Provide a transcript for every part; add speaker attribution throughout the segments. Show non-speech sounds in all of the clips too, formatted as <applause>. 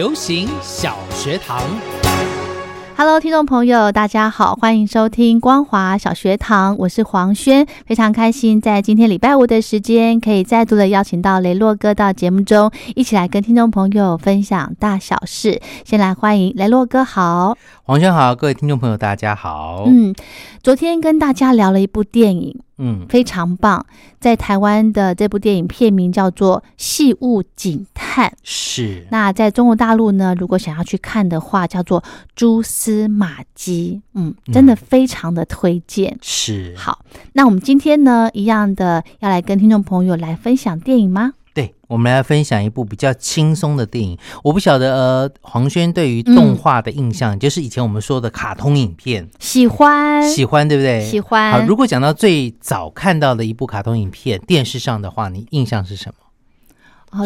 Speaker 1: 流行小学堂
Speaker 2: ，Hello，听众朋友，大家好，欢迎收听光华小学堂，我是黄轩，非常开心在今天礼拜五的时间，可以再度的邀请到雷洛哥到节目中，一起来跟听众朋友分享大小事。先来欢迎雷洛哥，好，
Speaker 1: 黄轩好，各位听众朋友，大家好。
Speaker 2: 嗯，昨天跟大家聊了一部电影。嗯，非常棒。在台湾的这部电影片名叫做《细物警探》，
Speaker 1: 是。
Speaker 2: 那在中国大陆呢，如果想要去看的话，叫做《蛛丝马迹》。嗯，真的非常的推荐。
Speaker 1: 是。
Speaker 2: 好，那我们今天呢，一样的要来跟听众朋友来分享电影吗？
Speaker 1: 对，我们来分享一部比较轻松的电影。我不晓得，呃，黄轩对于动画的印象，就是以前我们说的卡通影片，
Speaker 2: 喜欢，
Speaker 1: 喜欢，对不对？
Speaker 2: 喜欢。
Speaker 1: 好，如果讲到最早看到的一部卡通影片，电视上的话，你印象是什么？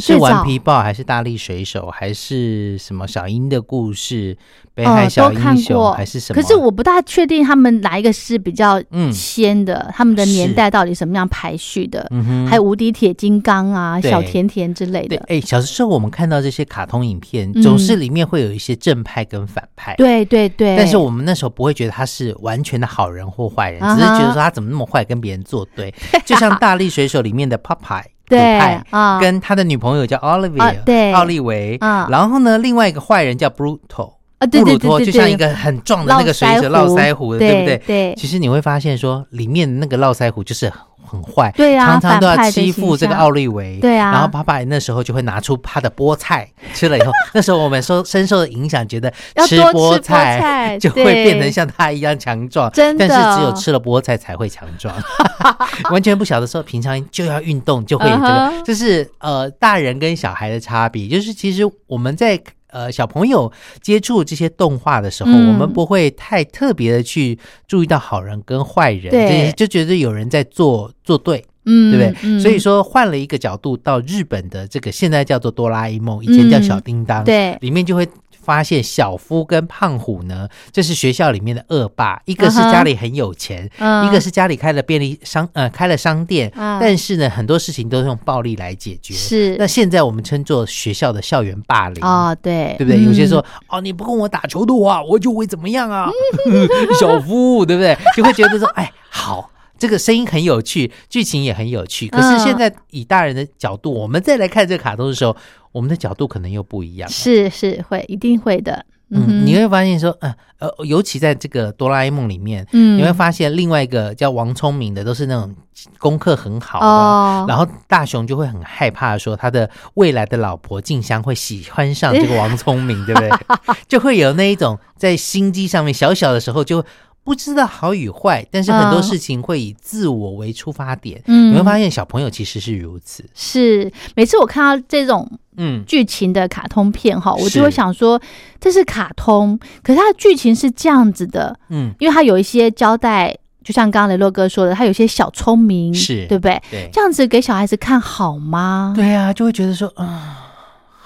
Speaker 1: 是顽皮豹还是大力水手还是什么小樱的故事？北海小英雄还是什
Speaker 2: 么？可是我不大确定他们哪一个是比较先的，他们的年代到底什么样排序的？嗯还有无敌铁金刚啊，小甜甜之类的。
Speaker 1: 哎，小时候我们看到这些卡通影片，总是里面会有一些正派跟反派。
Speaker 2: 对对对。
Speaker 1: 但是我们那时候不会觉得他是完全的好人或坏人，只是觉得说他怎么那么坏，跟别人作对。就像 <laughs> 大力水手里面的 Popeye。
Speaker 2: 对
Speaker 1: 啊，跟他的女朋友叫 Olivia，
Speaker 2: 对，
Speaker 1: 奥利维。啊，然后呢，另外一个坏人叫 Brutal，
Speaker 2: 啊，布
Speaker 1: 鲁托就像一个很壮的那个水者，络腮胡，对不对？
Speaker 2: 对。
Speaker 1: 其实你会发现说，里面那个络腮胡就是。很坏，
Speaker 2: 对啊
Speaker 1: 常常都要欺负这个奥利维，
Speaker 2: 对啊。
Speaker 1: 然后爸爸那时候就会拿出他的菠菜吃了以后，<laughs> 那时候我们受深受的影响，觉得
Speaker 2: 吃
Speaker 1: 菠菜 <laughs> 就会变成像他一样强壮，
Speaker 2: 真
Speaker 1: 的。但是只有吃了菠菜才会强壮，<laughs> 完全不晓得说平常就要运动就会这个，就是呃大人跟小孩的差别，就是其实我们在。呃，小朋友接触这些动画的时候，我们不会太特别的去注意到好人跟坏人，对，就觉得有人在做做对，嗯，对不对？所以说换了一个角度，到日本的这个现在叫做哆啦 A 梦，以前叫小叮当，
Speaker 2: 对，
Speaker 1: 里面就会。发现小夫跟胖虎呢，这是学校里面的恶霸，一个是家里很有钱，一个是家里开了便利商，呃，开了商店，但是呢，很多事情都是用暴力来解决。
Speaker 2: 是，
Speaker 1: 那现在我们称作学校的校园霸凌
Speaker 2: 啊，对，
Speaker 1: 对不对？有些说，哦，你不跟我打球的话，我就会怎么样啊？<laughs> 小夫，对不对？就会觉得说，<laughs> 哎，好，这个声音很有趣，剧情也很有趣。可是现在以大人的角度，我们再来看这个卡通的时候。我们的角度可能又不一样，
Speaker 2: 是是会一定会的，
Speaker 1: 嗯，你会发现说，呃呃，尤其在这个哆啦 A 梦里面，嗯，你会发现另外一个叫王聪明的，都是那种功课很好的，然后大雄就会很害怕说他的未来的老婆静香会喜欢上这个王聪明，对不对？<laughs> 就会有那一种在心机上面小小的时候就。不知道好与坏，但是很多事情会以自我为出发点。嗯，你会发现小朋友其实是如此。
Speaker 2: 是每次我看到这种嗯剧情的卡通片哈，我就会想说这是卡通，可是它的剧情是这样子的。嗯，因为它有一些交代，就像刚刚雷洛哥说的，他有些小聪明，
Speaker 1: 是
Speaker 2: 对不对？
Speaker 1: 对，
Speaker 2: 这样子给小孩子看好吗？
Speaker 1: 对啊，就会觉得说啊。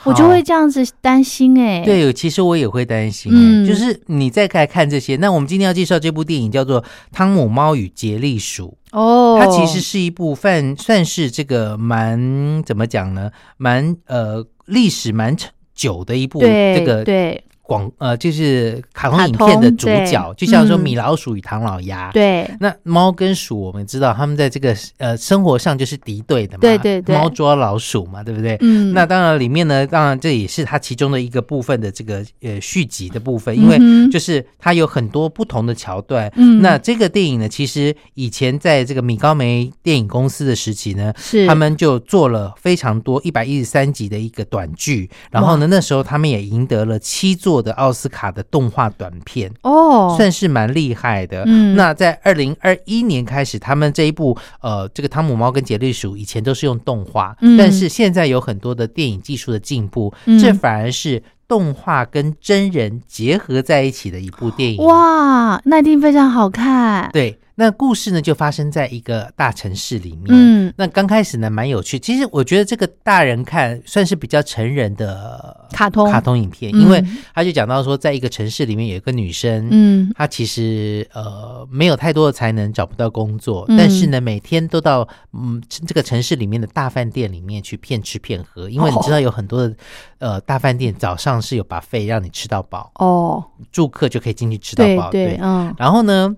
Speaker 2: 我就会这样子担心哎，
Speaker 1: 对，其实我也会担心嗯，就是你再看看这些。那我们今天要介绍这部电影叫做《汤姆猫与杰利鼠》哦，它其实是一部算算是这个蛮怎么讲呢？蛮呃历史蛮久的一部这个
Speaker 2: 对。
Speaker 1: 广呃，就是卡通影片的主角，就像说米老鼠与唐老鸭。
Speaker 2: 对，
Speaker 1: 那猫跟鼠，我们知道他们在这个呃生活上就是敌对的嘛。
Speaker 2: 对对对，
Speaker 1: 猫捉老鼠嘛，对不对？嗯。那当然里面呢，当然这也是它其中的一个部分的这个呃续集的部分，因为就是它有很多不同的桥段。嗯。那这个电影呢，其实以前在这个米高梅电影公司的时期呢，
Speaker 2: 是
Speaker 1: 他们就做了非常多一百一十三集的一个短剧，然后呢，那时候他们也赢得了七座。的奥斯卡的动画短片哦，算是蛮厉害的。嗯，那在二零二一年开始，他们这一部呃，这个汤姆猫跟杰利鼠以前都是用动画，但是现在有很多的电影技术的进步，这反而是动画跟真人结合在一起的一部电影。
Speaker 2: 哇，那一定非常好看。
Speaker 1: 对。那故事呢，就发生在一个大城市里面。嗯，那刚开始呢，蛮有趣。其实我觉得这个大人看算是比较成人的
Speaker 2: 卡通
Speaker 1: 卡通影片，因为他就讲到说，在一个城市里面有一个女生，嗯，她其实呃没有太多的才能，找不到工作，但是呢，每天都到嗯这个城市里面的大饭店里面去骗吃骗喝，因为你知道有很多的呃大饭店早上是有把费让你吃到饱哦，住客就可以进去吃到饱，对，嗯，然后呢。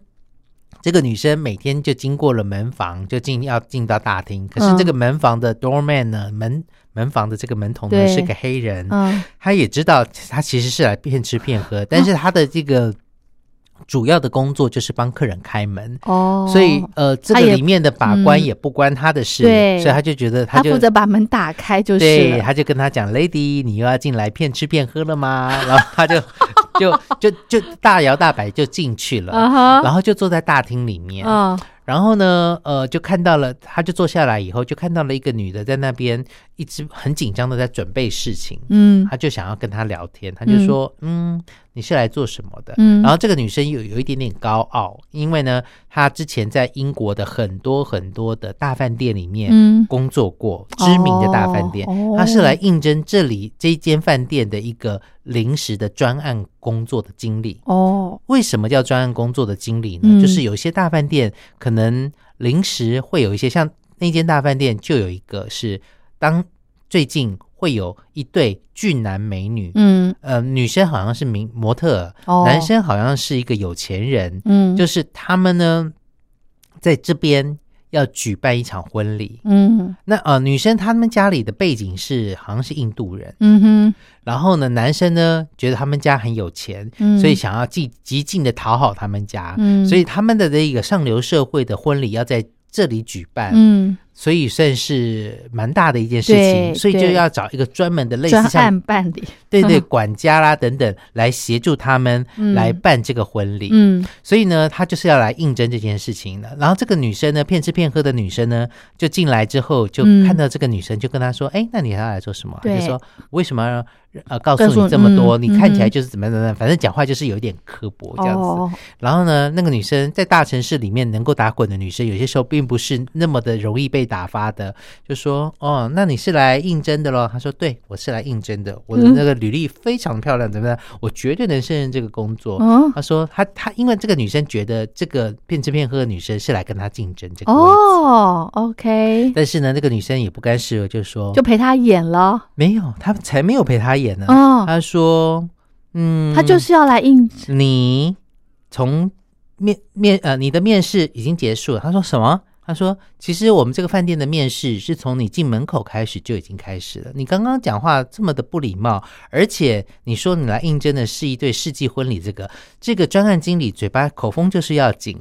Speaker 1: 这个女生每天就经过了门房，就进要进到大厅。可是这个门房的 doorman 呢，门门房的这个门童呢是个黑人，他也知道他其实是来骗吃骗喝，但是他的这个主要的工作就是帮客人开门哦。所以呃，这个里面的把关也不关他的事，所以他就觉得他就
Speaker 2: 负责把门打开就是。
Speaker 1: 对，他就跟他讲，Lady，你又要进来骗吃骗喝了吗？<laughs> 然后他就。就就就大摇大摆就进去了，然后就坐在大厅里面，然后呢，呃，就看到了，他就坐下来以后，就看到了一个女的在那边一直很紧张的在准备事情，嗯，他就想要跟她聊天，他就说，嗯。你是来做什么的？嗯，然后这个女生有有一点点高傲，因为呢，她之前在英国的很多很多的大饭店里面工作过，知名的大饭店，她是来应征这里这间饭店的一个临时的专案工作的经理。哦，为什么叫专案工作的经理呢？就是有些大饭店可能临时会有一些，像那间大饭店就有一个是当最近。会有一对俊男美女，嗯，呃，女生好像是名模特，男生好像是一个有钱人，嗯，就是他们呢，在这边要举办一场婚礼，嗯，那呃，女生他们家里的背景是好像是印度人，嗯哼，然后呢，男生呢觉得他们家很有钱，所以想要极极尽的讨好他们家，嗯，所以他们的这个上流社会的婚礼要在这里举办，嗯。所以算是蛮大的一件事情，所以就要找一个专门的类似像
Speaker 2: 办理，
Speaker 1: 对对，管家啦等等来协助他们来办这个婚礼。嗯，所以呢，他就是要来应征这件事情的。然后这个女生呢，骗吃骗喝的女生呢，就进来之后就看到这个女生，就跟她说：“哎，那你要来做什么？”就说：“为什么？”呃，告诉你这么多，你看起来就是怎么怎么，反正讲话就是有一点刻薄这样子。然后呢，那个女生在大城市里面能够打滚的女生，有些时候并不是那么的容易被打发的。就说哦，那你是来应征的喽？他说，对我是来应征的，我的那个履历非常漂亮，怎么样？我绝对能胜任这个工作。他说，他他因为这个女生觉得这个骗吃骗喝的女生是来跟他竞争这个哦
Speaker 2: ，OK。
Speaker 1: 但是呢，那个女生也不甘示弱，就说
Speaker 2: 就陪他演了。
Speaker 1: 没有，他才没有陪他。演呢？哦，他说，嗯，
Speaker 2: 他就是要来应
Speaker 1: 你。从面面呃，你的面试已经结束了。他说什么？他说，其实我们这个饭店的面试是从你进门口开始就已经开始了。你刚刚讲话这么的不礼貌，而且你说你来应征的是一对世纪婚礼，这个这个专案经理嘴巴口风就是要紧。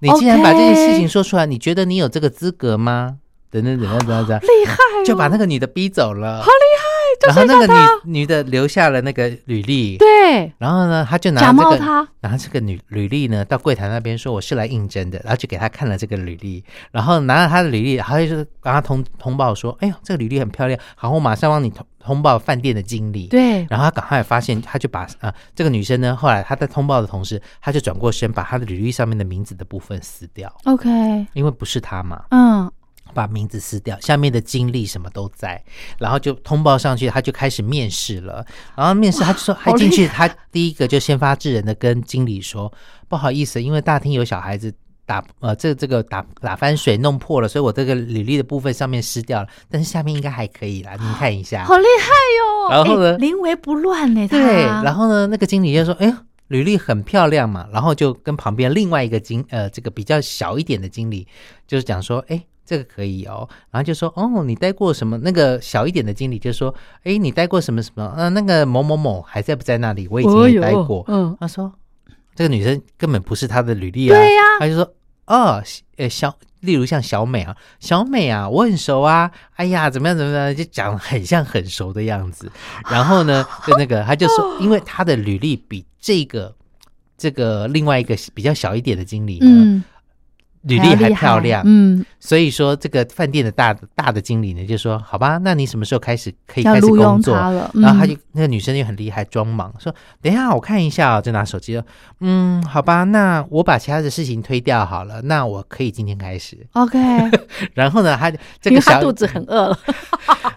Speaker 1: 你竟然把这件事情说出来，你觉得你有这个资格吗？等等等等等等，
Speaker 2: 厉害，
Speaker 1: 就把那个女的逼走了，
Speaker 2: 好厉害。<laughs>
Speaker 1: 然后那个女女的留下了那个履历，
Speaker 2: 对。
Speaker 1: 然后呢，他就拿这个，拿这个女履历呢，到柜台那边说我是来应征的，然后就给他看了这个履历，然后拿了他的履历，还有就是跟他通通报说，哎呦，这个履历很漂亮，好，我马上帮你通通报饭店的经理。
Speaker 2: 对。
Speaker 1: 然后他赶快发现，他就把啊这个女生呢，后来他在通报的同时，他就转过身，把他的履历上面的名字的部分撕掉。
Speaker 2: OK。
Speaker 1: 因为不是他嘛。嗯。把名字撕掉，下面的经历什么都在，然后就通报上去，他就开始面试了。然后面试他就说，他进去，他第一个就先发制人的跟经理说，不好意思，因为大厅有小孩子打呃，这这个打打翻水弄破了，所以我这个履历的部分上面撕掉了，但是下面应该还可以啦，您看一下。
Speaker 2: 好厉害哟！
Speaker 1: 然后呢，
Speaker 3: 临危不乱呢。
Speaker 1: 对，然后呢，那个经理就说：“哎呀，履历很漂亮嘛。”然后就跟旁边另外一个经呃，这个比较小一点的经理，就是讲说：“哎，这个可以哦。”然后就说：“哦，你待过什么？”那个小一点的经理就说：“哎，你待过什么什么？呃，那个某某某还在不在那里？我以前也待过。”嗯，他说：“这个女生根本不是他的履历啊。”
Speaker 3: 对呀，
Speaker 1: 他就说：“哦，呃，小。”例如像小美啊，小美啊，我很熟啊。哎呀，怎么样怎么样，就讲很像很熟的样子。然后呢，就那个他就说，<laughs> 因为他的履历比这个这个另外一个比较小一点的经理呢。履历还漂亮，嗯，所以说这个饭店的大大的经理呢，就说好吧，那你什么时候开始可以开始工作？然后他就那个女生就很厉害，装忙说等一下我看一下，就拿手机了，嗯，好吧，那我把其他的事情推掉好了，那我可以今天开始
Speaker 3: ，OK。<laughs>
Speaker 1: 然后呢，他这个小
Speaker 3: 肚子很饿了，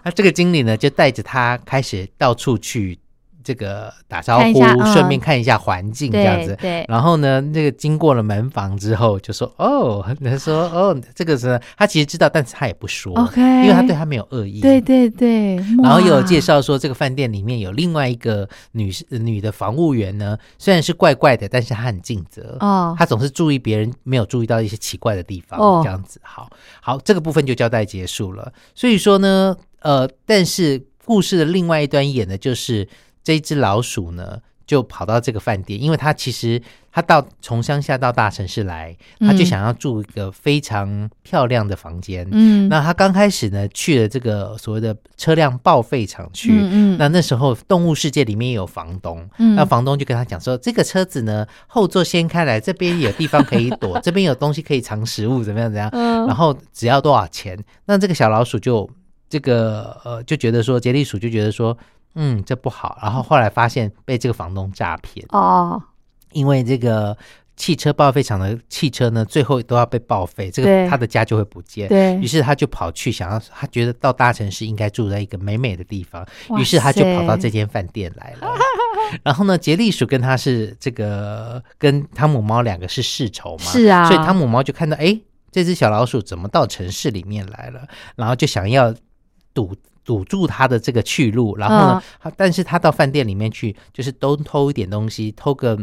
Speaker 1: 那 <laughs> 这个经理呢就带着他开始到处去。这个打招呼，顺便看一下环境，这样子。
Speaker 3: 对。
Speaker 1: 然后呢，那个经过了门房之后，就说：“哦，他说哦，这个是他其实知道，但是他也不说
Speaker 3: ，OK，
Speaker 1: 因为他对他没有恶意。
Speaker 3: 对对对。
Speaker 1: 然后又有介绍说，这个饭店里面有另外一个女女的房务员呢，虽然是怪怪的，但是她很尽责哦，她总是注意别人没有注意到一些奇怪的地方，这样子。好，好，这个部分就交代结束了。所以说呢，呃，但是故事的另外一端演的就是。这一只老鼠呢，就跑到这个饭店，因为它其实它到从乡下到大城市来，它就想要住一个非常漂亮的房间。嗯，那它刚开始呢去了这个所谓的车辆报废厂区。嗯嗯，那那时候动物世界里面有房东，那房东就跟他讲说，这个车子呢后座掀开来，这边有地方可以躲，<laughs> 这边有东西可以藏食物，怎么样怎样？然后只要多少钱？那这个小老鼠就这个呃就觉得说，杰利鼠就觉得说。嗯，这不好。然后后来发现被这个房东诈骗哦，因为这个汽车报废厂的汽车呢，最后都要被报废，这个他的家就会不见。
Speaker 3: 对
Speaker 1: 于是他就跑去想要，他觉得到大城市应该住在一个美美的地方，于是他就跑到这间饭店来了。<laughs> 然后呢，杰利鼠跟他是这个跟汤姆猫两个是世仇嘛，
Speaker 3: 是啊，
Speaker 1: 所以汤姆猫就看到哎，这只小老鼠怎么到城市里面来了，然后就想要堵。堵住他的这个去路，然后呢，他但是他到饭店里面去，就是都偷一点东西，偷个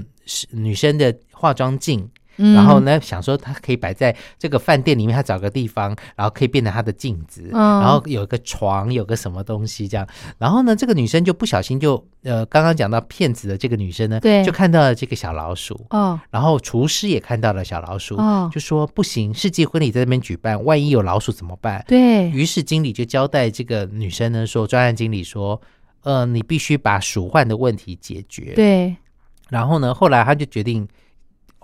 Speaker 1: 女生的化妆镜。然后呢，想说他可以摆在这个饭店里面，他找个地方，然后可以变成他的镜子，然后有个床，有个什么东西这样。然后呢，这个女生就不小心就呃，刚刚讲到骗子的这个女生呢，
Speaker 3: 对，
Speaker 1: 就看到了这个小老鼠哦。然后厨师也看到了小老鼠哦，就说不行，世纪婚礼在那边举办，万一有老鼠怎么办？
Speaker 3: 对
Speaker 1: 于是经理就交代这个女生呢，说专案经理说，呃，你必须把鼠患的问题解决。
Speaker 3: 对。
Speaker 1: 然后呢，后来他就决定。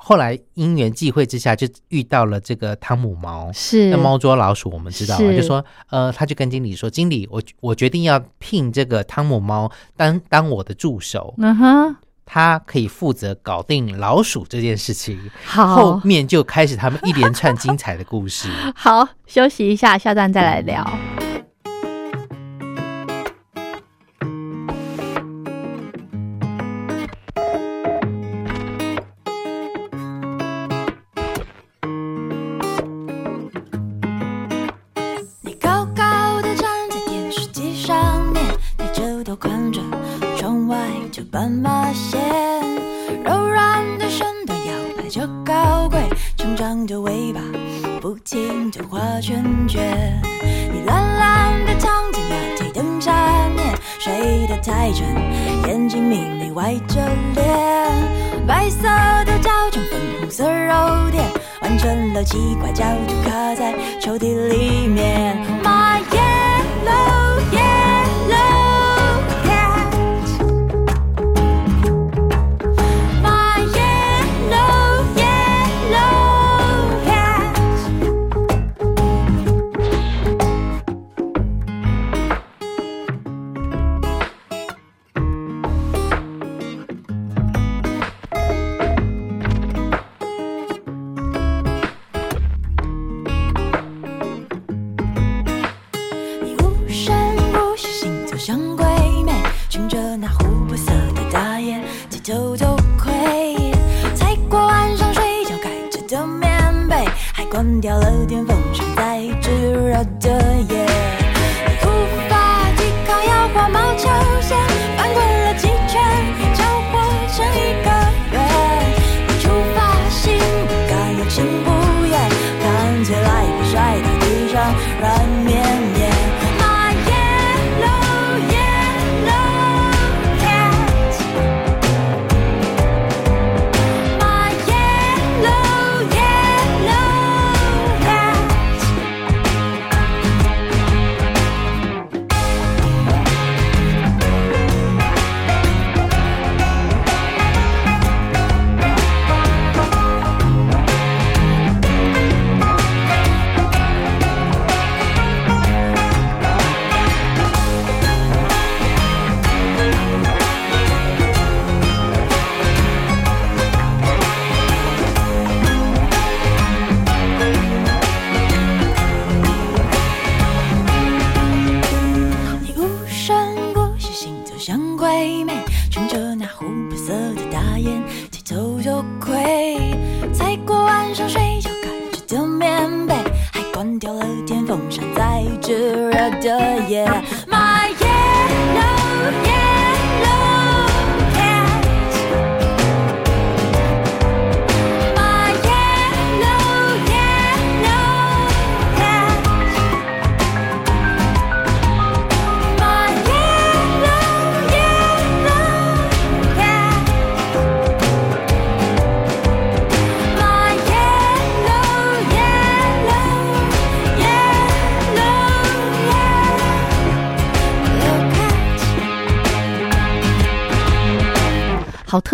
Speaker 1: 后来因缘际会之下，就遇到了这个汤姆猫，
Speaker 3: 是
Speaker 1: 那猫捉老鼠，我们知道，就说呃，他就跟经理说，经理，我我决定要聘这个汤姆猫当当我的助手，嗯哼，他可以负责搞定老鼠这件事情。
Speaker 3: 好，
Speaker 1: 后面就开始他们一连串精彩的故事。<laughs>
Speaker 3: 好，休息一下，下段再来聊。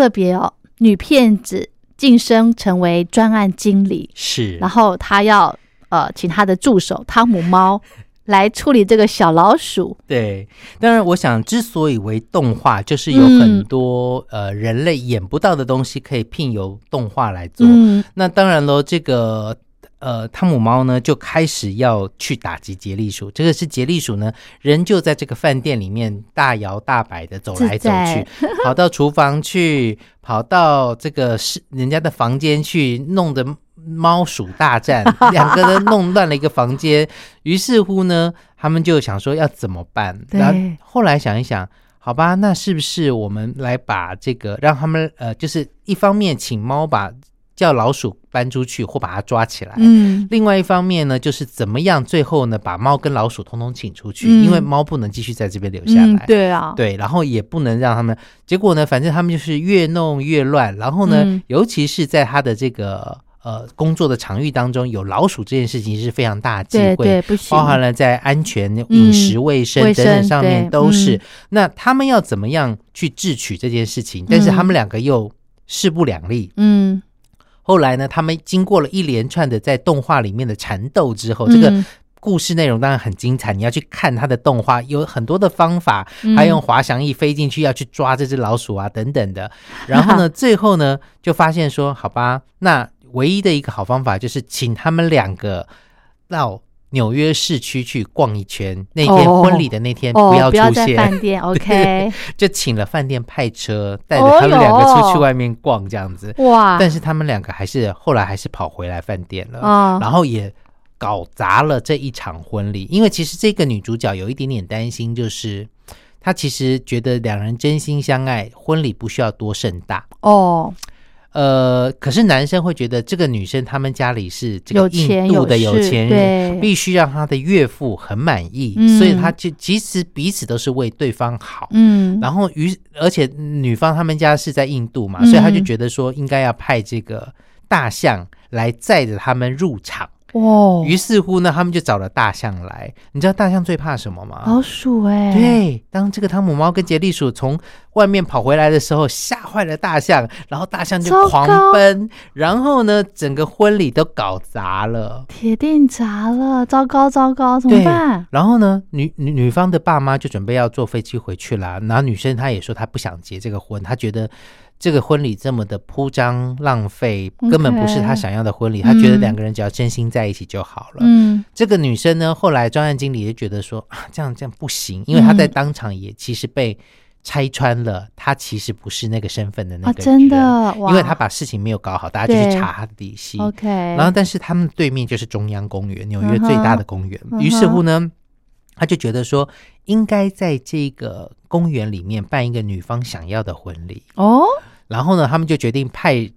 Speaker 2: 特别哦，女骗子晋升成为专案经理，
Speaker 1: 是
Speaker 2: 然后她要呃请她的助手汤姆猫 <laughs> 来处理这个小老鼠。
Speaker 1: 对，当然，我想之所以为动画，就是有很多、呃人类演不到的东西可以聘由动画来做。
Speaker 2: 嗯
Speaker 1: 那当然喽，这个呃汤姆猫呢就开始要去打击杰利鼠。这个是杰利鼠呢，人就在这个饭店里面大摇大摆的走来走去，<laughs> 跑到厨房去，跑到这个是人家的房间去，弄得猫鼠大战，<laughs> 两个人弄乱了一个房间。于是乎呢，他们就想说要怎么办？
Speaker 2: 对
Speaker 1: 然后后来想一想。好吧，那是不是我们来把这个让他们呃，就是一方面请猫把叫老鼠搬出去或把它抓起来，
Speaker 2: 嗯
Speaker 1: 另外一方面呢，就是怎么样最后呢把猫跟老鼠通通请出去，
Speaker 2: 嗯
Speaker 1: 因为猫不能继续在这边留下来。
Speaker 2: 嗯，对啊，
Speaker 1: 对，然后也不能让他们。结果呢，反正他们就是越弄越乱。然后呢，
Speaker 2: 嗯
Speaker 1: 尤其是在他的这个呃工作的场域当中，有老鼠这件事情是非常大忌讳，
Speaker 2: 对对，不，
Speaker 1: 包含了在安全、饮食、卫生等等上面都是。
Speaker 2: 嗯
Speaker 1: 那他们要怎么样去智取这件事情？但是他们两个又势不两立。
Speaker 2: 嗯，
Speaker 1: 后来呢，他们经过了一连串的在动画里面的缠斗之后，这个
Speaker 2: 嗯
Speaker 1: 故事内容当然很精彩，你要去看它的动画，有很多的方法，
Speaker 2: 嗯
Speaker 1: 还用滑翔翼飞进去要去抓这只老鼠啊等等的。然后呢，最后呢就发现说，好吧，那唯一的一个好方法就是请他们两个到纽约市区去逛一圈。那天
Speaker 2: 哦
Speaker 1: 婚礼的那天
Speaker 2: 哦，
Speaker 1: 不要
Speaker 2: 不要在
Speaker 1: 出现，
Speaker 2: 饭店，<laughs> OK，
Speaker 1: 就请了饭店派车带着他们两个出去外面逛这样子。
Speaker 2: 哇，
Speaker 1: 但是他们两个还是后来还是跑回来饭店了。
Speaker 2: 啊，
Speaker 1: 然后也搞砸了这一场婚礼。因为其实这个女主角有一点点担心，就是她其实觉得两人真心相爱，婚礼不需要多盛大。
Speaker 2: 哦，
Speaker 1: 呃，可是男生会觉得这个女生他们家里是这个印度的
Speaker 2: 有
Speaker 1: 钱人，必须让他的岳父很满意，
Speaker 2: 嗯
Speaker 1: 所以他就其实彼此都是为对方好。
Speaker 2: 嗯，
Speaker 1: 然后于而且女方他们家是在印度嘛，
Speaker 2: 嗯
Speaker 1: 所以他就觉得说应该要派这个大象来载着他们入场。
Speaker 2: 哦，
Speaker 1: 于是乎呢，他们就找了大象来。你知道大象最怕什么吗？
Speaker 2: 老鼠哎，，
Speaker 1: 对，当这个汤姆猫跟杰利鼠从外面跑回来的时候，吓坏了大象，然后大象就狂奔，然后呢，整个婚礼都搞砸了。
Speaker 2: 铁定砸了，糟糕糟糕，怎么
Speaker 1: 对
Speaker 2: 办？
Speaker 1: 然后呢，女女女方的爸妈就准备要坐飞机回去啦。然后女生她也说她不想结这个婚，她觉得这个婚礼这么的铺张浪费，根本不是他想要的婚礼。他觉得
Speaker 2: 嗯
Speaker 1: 两个人只要真心在一起就好了。
Speaker 2: 嗯，
Speaker 1: 这个女生呢，后来专案经理就觉得说啊，这样这样不行，因为她在当场也其实被拆穿了，她其实不是那个身份的那
Speaker 2: 啊，
Speaker 1: 个人，
Speaker 2: 真的，
Speaker 1: 因为她把事情没有搞好，大家就去查她的底细。
Speaker 2: OK，
Speaker 1: 然后，但是他们对面就是中央公园，纽约最大的公园。于是乎呢，他就觉得说，应该在这个公园里面办一个女方想要的婚礼。
Speaker 2: 哦，
Speaker 1: 然后呢，他们就决定派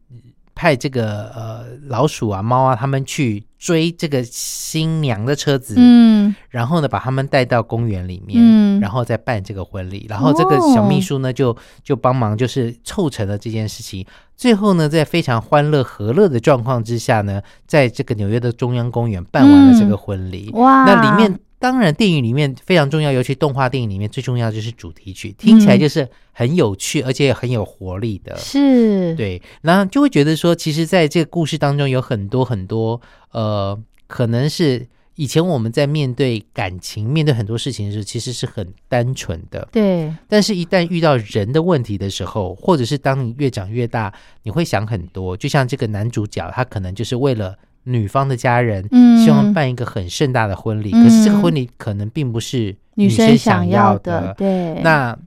Speaker 1: 派这个呃老鼠啊、猫啊，他们去追这个新娘的车子，
Speaker 2: 嗯
Speaker 1: 然后呢把他们带到公园里面，
Speaker 2: 嗯
Speaker 1: 然后再办这个婚礼。然后这个小秘书呢就就帮忙，就是凑成了这件事情。最后呢，在非常欢乐和乐的状况之下呢，在这个纽约的中央公园办完了这个婚礼。
Speaker 2: 哇，
Speaker 1: 那里面当然电影里面非常重要，尤其动画电影里面最重要就是主题曲，听起来就是很有趣，而且很有活力的。
Speaker 2: 是，
Speaker 1: 对，然后就会觉得说，其实在这个故事当中有很多很多呃，可能是以前我们在面对感情、面对很多事情的时候，其实是很单纯的。
Speaker 2: 对，
Speaker 1: 但是，一旦遇到人的问题的时候，或者是当你越长越大，你会想很多。就像这个男主角，他可能就是为了女方的家人，
Speaker 2: 嗯。
Speaker 1: 希望办一个很盛大的婚礼，
Speaker 2: 嗯。
Speaker 1: 可是这个婚礼可能并不是
Speaker 2: 女
Speaker 1: 生
Speaker 2: 想
Speaker 1: 要
Speaker 2: 的，对，
Speaker 1: 那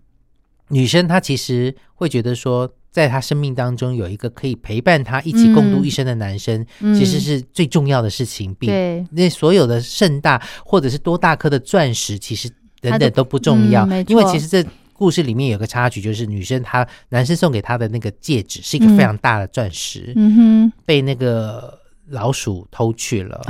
Speaker 1: 女生她其实会觉得说，在她生命当中有一个可以陪伴她一起共度一生的男生，其实是最重要的事情。并那所有的盛大或者是多大颗的钻石，其实等等都不重要。因为其实这故事里面有个插曲，就是女生她男生送给她的那个戒指是一个非常大的钻石，嗯哼，被那个。老鼠偷去了，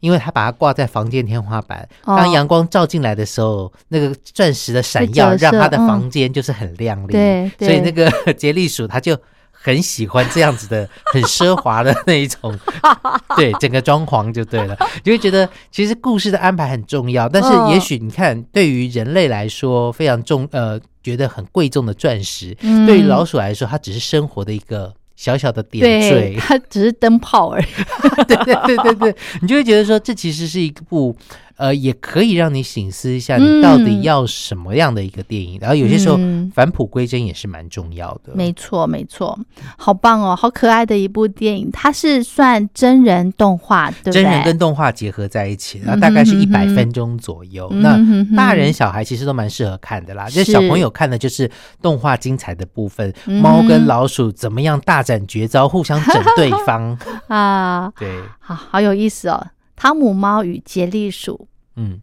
Speaker 1: 因为他把它挂在房间天花板，当阳光照进来的时候，那个钻石的闪耀让他的房间就是很亮丽。
Speaker 2: 对，
Speaker 1: 所以那个 <laughs> 杰利鼠他就很喜欢这样子的很奢华的那一种，<laughs> 对，整个装潢就对了，就会觉得其实故事的安排很重要。但是也许你看，对于人类来说非常重，呃，觉得很贵重的钻石，对于老鼠来说，它只是生活的一个。小小的点缀，
Speaker 2: 它只是灯泡而已。<laughs>
Speaker 1: 对对对对对，你就会觉得说，这其实是一部。呃，也可以让你醒思一下，你到底要什么样的一个电影？然后有些时候返璞归真也是蛮重要的。
Speaker 2: 没错，没错，好棒哦，好可爱的一部电影。它是算真人动画，对
Speaker 1: 真人跟动画结合在一起，然后大概是一百分钟左右。那大人小孩其实都蛮适合看的啦。就小朋友看的就是动画精彩的部分，猫跟老鼠怎么样大展绝招，互相整对方 <laughs> 啊？对，
Speaker 2: 好好有意思哦。汤姆猫与杰利鼠，嗯，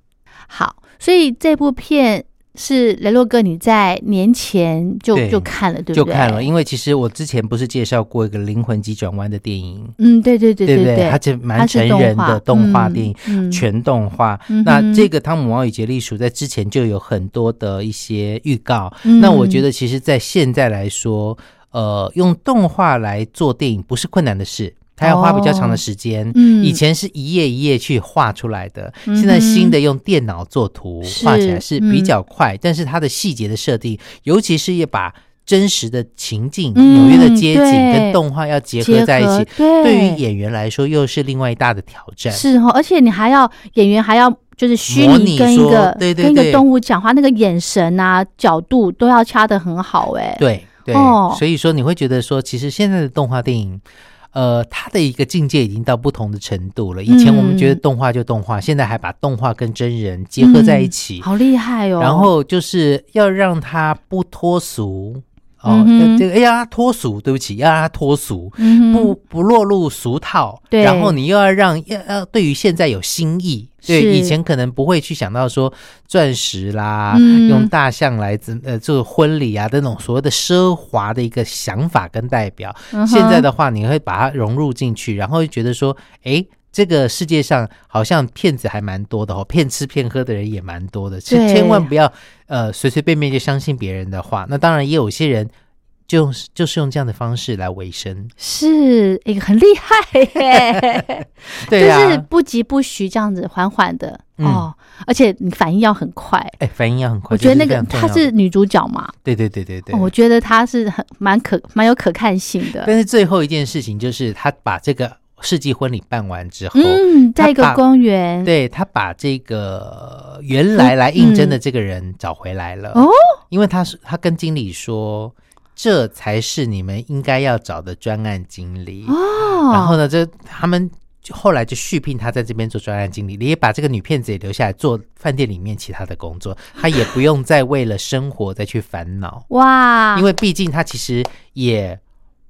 Speaker 2: 好，所以这部片是雷洛哥你在年前就就看了，对不对？
Speaker 1: 就看了，因为其实我之前不是介绍过一个灵魂急转弯的电影，
Speaker 2: 嗯，对对对对
Speaker 1: 对，它这蛮成人的动画电影，全动画。那这个汤姆猫与杰利鼠在之前就有很多的一些预告，那我觉得其实，在现在来说，呃，用动画来做电影不是困难的事。它要花比较长的时间，嗯。以前是一页一页去画出来的，现在新的用电脑做图画起来是比较快，但是它的细节的设定，尤其是要把真实的情境、纽约的街景跟动画要结合在一起，对于演员来说又是另外一大的挑战。
Speaker 2: 是哦，而且你还要演员还要就是虚拟跟一个跟一个动物讲话，那个眼神啊、角度都要掐得很好，哎，
Speaker 1: 对对，所以说你会觉得说，其实现在的动画电影。呃，他的一个境界已经到不同的程度了。以前我们觉得动画就动画，现在还把动画跟真人结合在一起，
Speaker 2: 好厉害哦！
Speaker 1: 然后就是要让他不脱俗哦，这个哎呀脱俗，对不起，要让它脱俗，不不落入俗套。对，然后你又要让要要对于现在有新意。对，以前可能不会去想到说钻石啦，用大象来呃做婚礼啊，这种所谓的奢华的一个想法跟代表。现在的话，你会把它融入进去，然后会觉得说，哎，这个世界上好像骗子还蛮多的哦，骗吃骗喝的人也蛮多的，千千万不要呃随随便便就相信别人的话。那当然也有些人。就就是用这样的方式来维生，
Speaker 2: 是一个很厉害耶。<laughs>
Speaker 1: 对
Speaker 2: 啊，就是不急不徐这样子，缓缓的哦，而且你反应要很快，
Speaker 1: 哎，反应要很快。
Speaker 2: 我觉得那个她是女主角嘛，
Speaker 1: 对对对对对，
Speaker 2: 我觉得她是很蛮可蛮有可看性的。
Speaker 1: 但是最后一件事情就是她把这个世纪婚礼办完之后，
Speaker 2: 嗯，在一个公园，
Speaker 1: 对他把这个原来来应征的这个人找回来了哦，因为他是他跟经理说。这才是你们应该要找的专案经理哦。然后呢，这他们后来就续聘他在这边做专案经理，你也把这个女骗子也留下来做饭店里面其他的工作，他也不用再为了生活再去烦恼哇。因为毕竟他其实也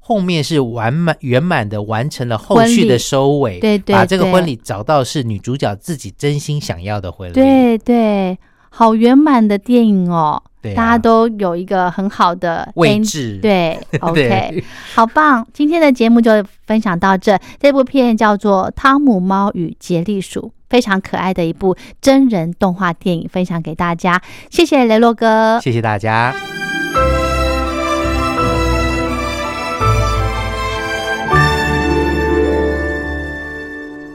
Speaker 1: 后面是完满圆满的完成了后续的收尾，
Speaker 2: 对对，
Speaker 1: 把这个婚礼找到是女主角自己真心想要的婚礼，
Speaker 2: 对对，好圆满的电影哦。大家都有一个很好的
Speaker 1: 位置，
Speaker 2: 对，OK，好棒！今天的节目就分享到这。这部片叫做《汤姆猫与杰利鼠》，非常可爱的一部真人动画电影，分享给大家。谢谢雷洛哥，
Speaker 1: 谢谢大家。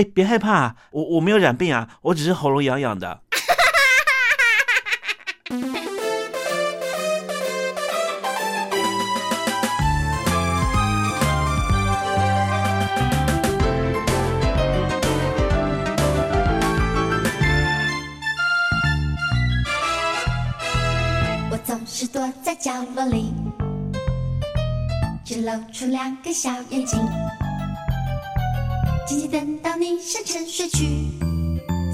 Speaker 4: 哎，别害怕，我我没有染病啊，我只是喉咙痒痒的。
Speaker 5: 我总是躲在角落里，只露出两个小眼睛。静静等到你深沉睡去，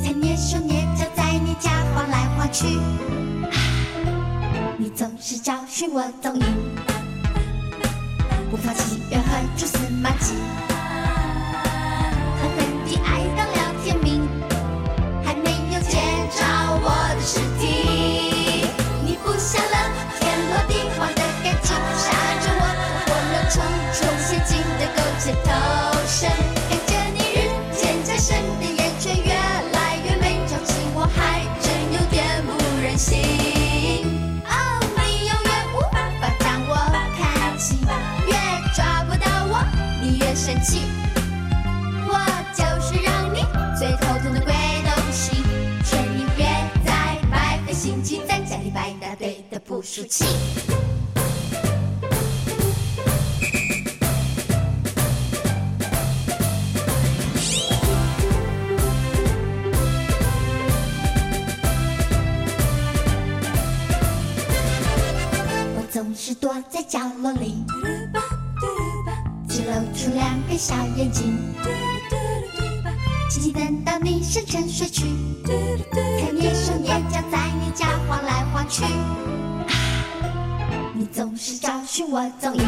Speaker 5: 才蹑手蹑脚在你家晃来晃去。你总是找寻我踪影，不放弃任何蛛丝马迹，狠狠地爱到了天明，还没有见着我的尸体。你不下了天罗地网的感情，杀着我火热重重陷阱的苟且偷生。气。我就是让你最头痛的鬼东西，劝你别再白费心机在家里摆大堆的捕鼠器。眼睛，静静等到你深沉睡去，才蹑手蹑脚在你家晃来晃去。啊你总是找寻我踪影，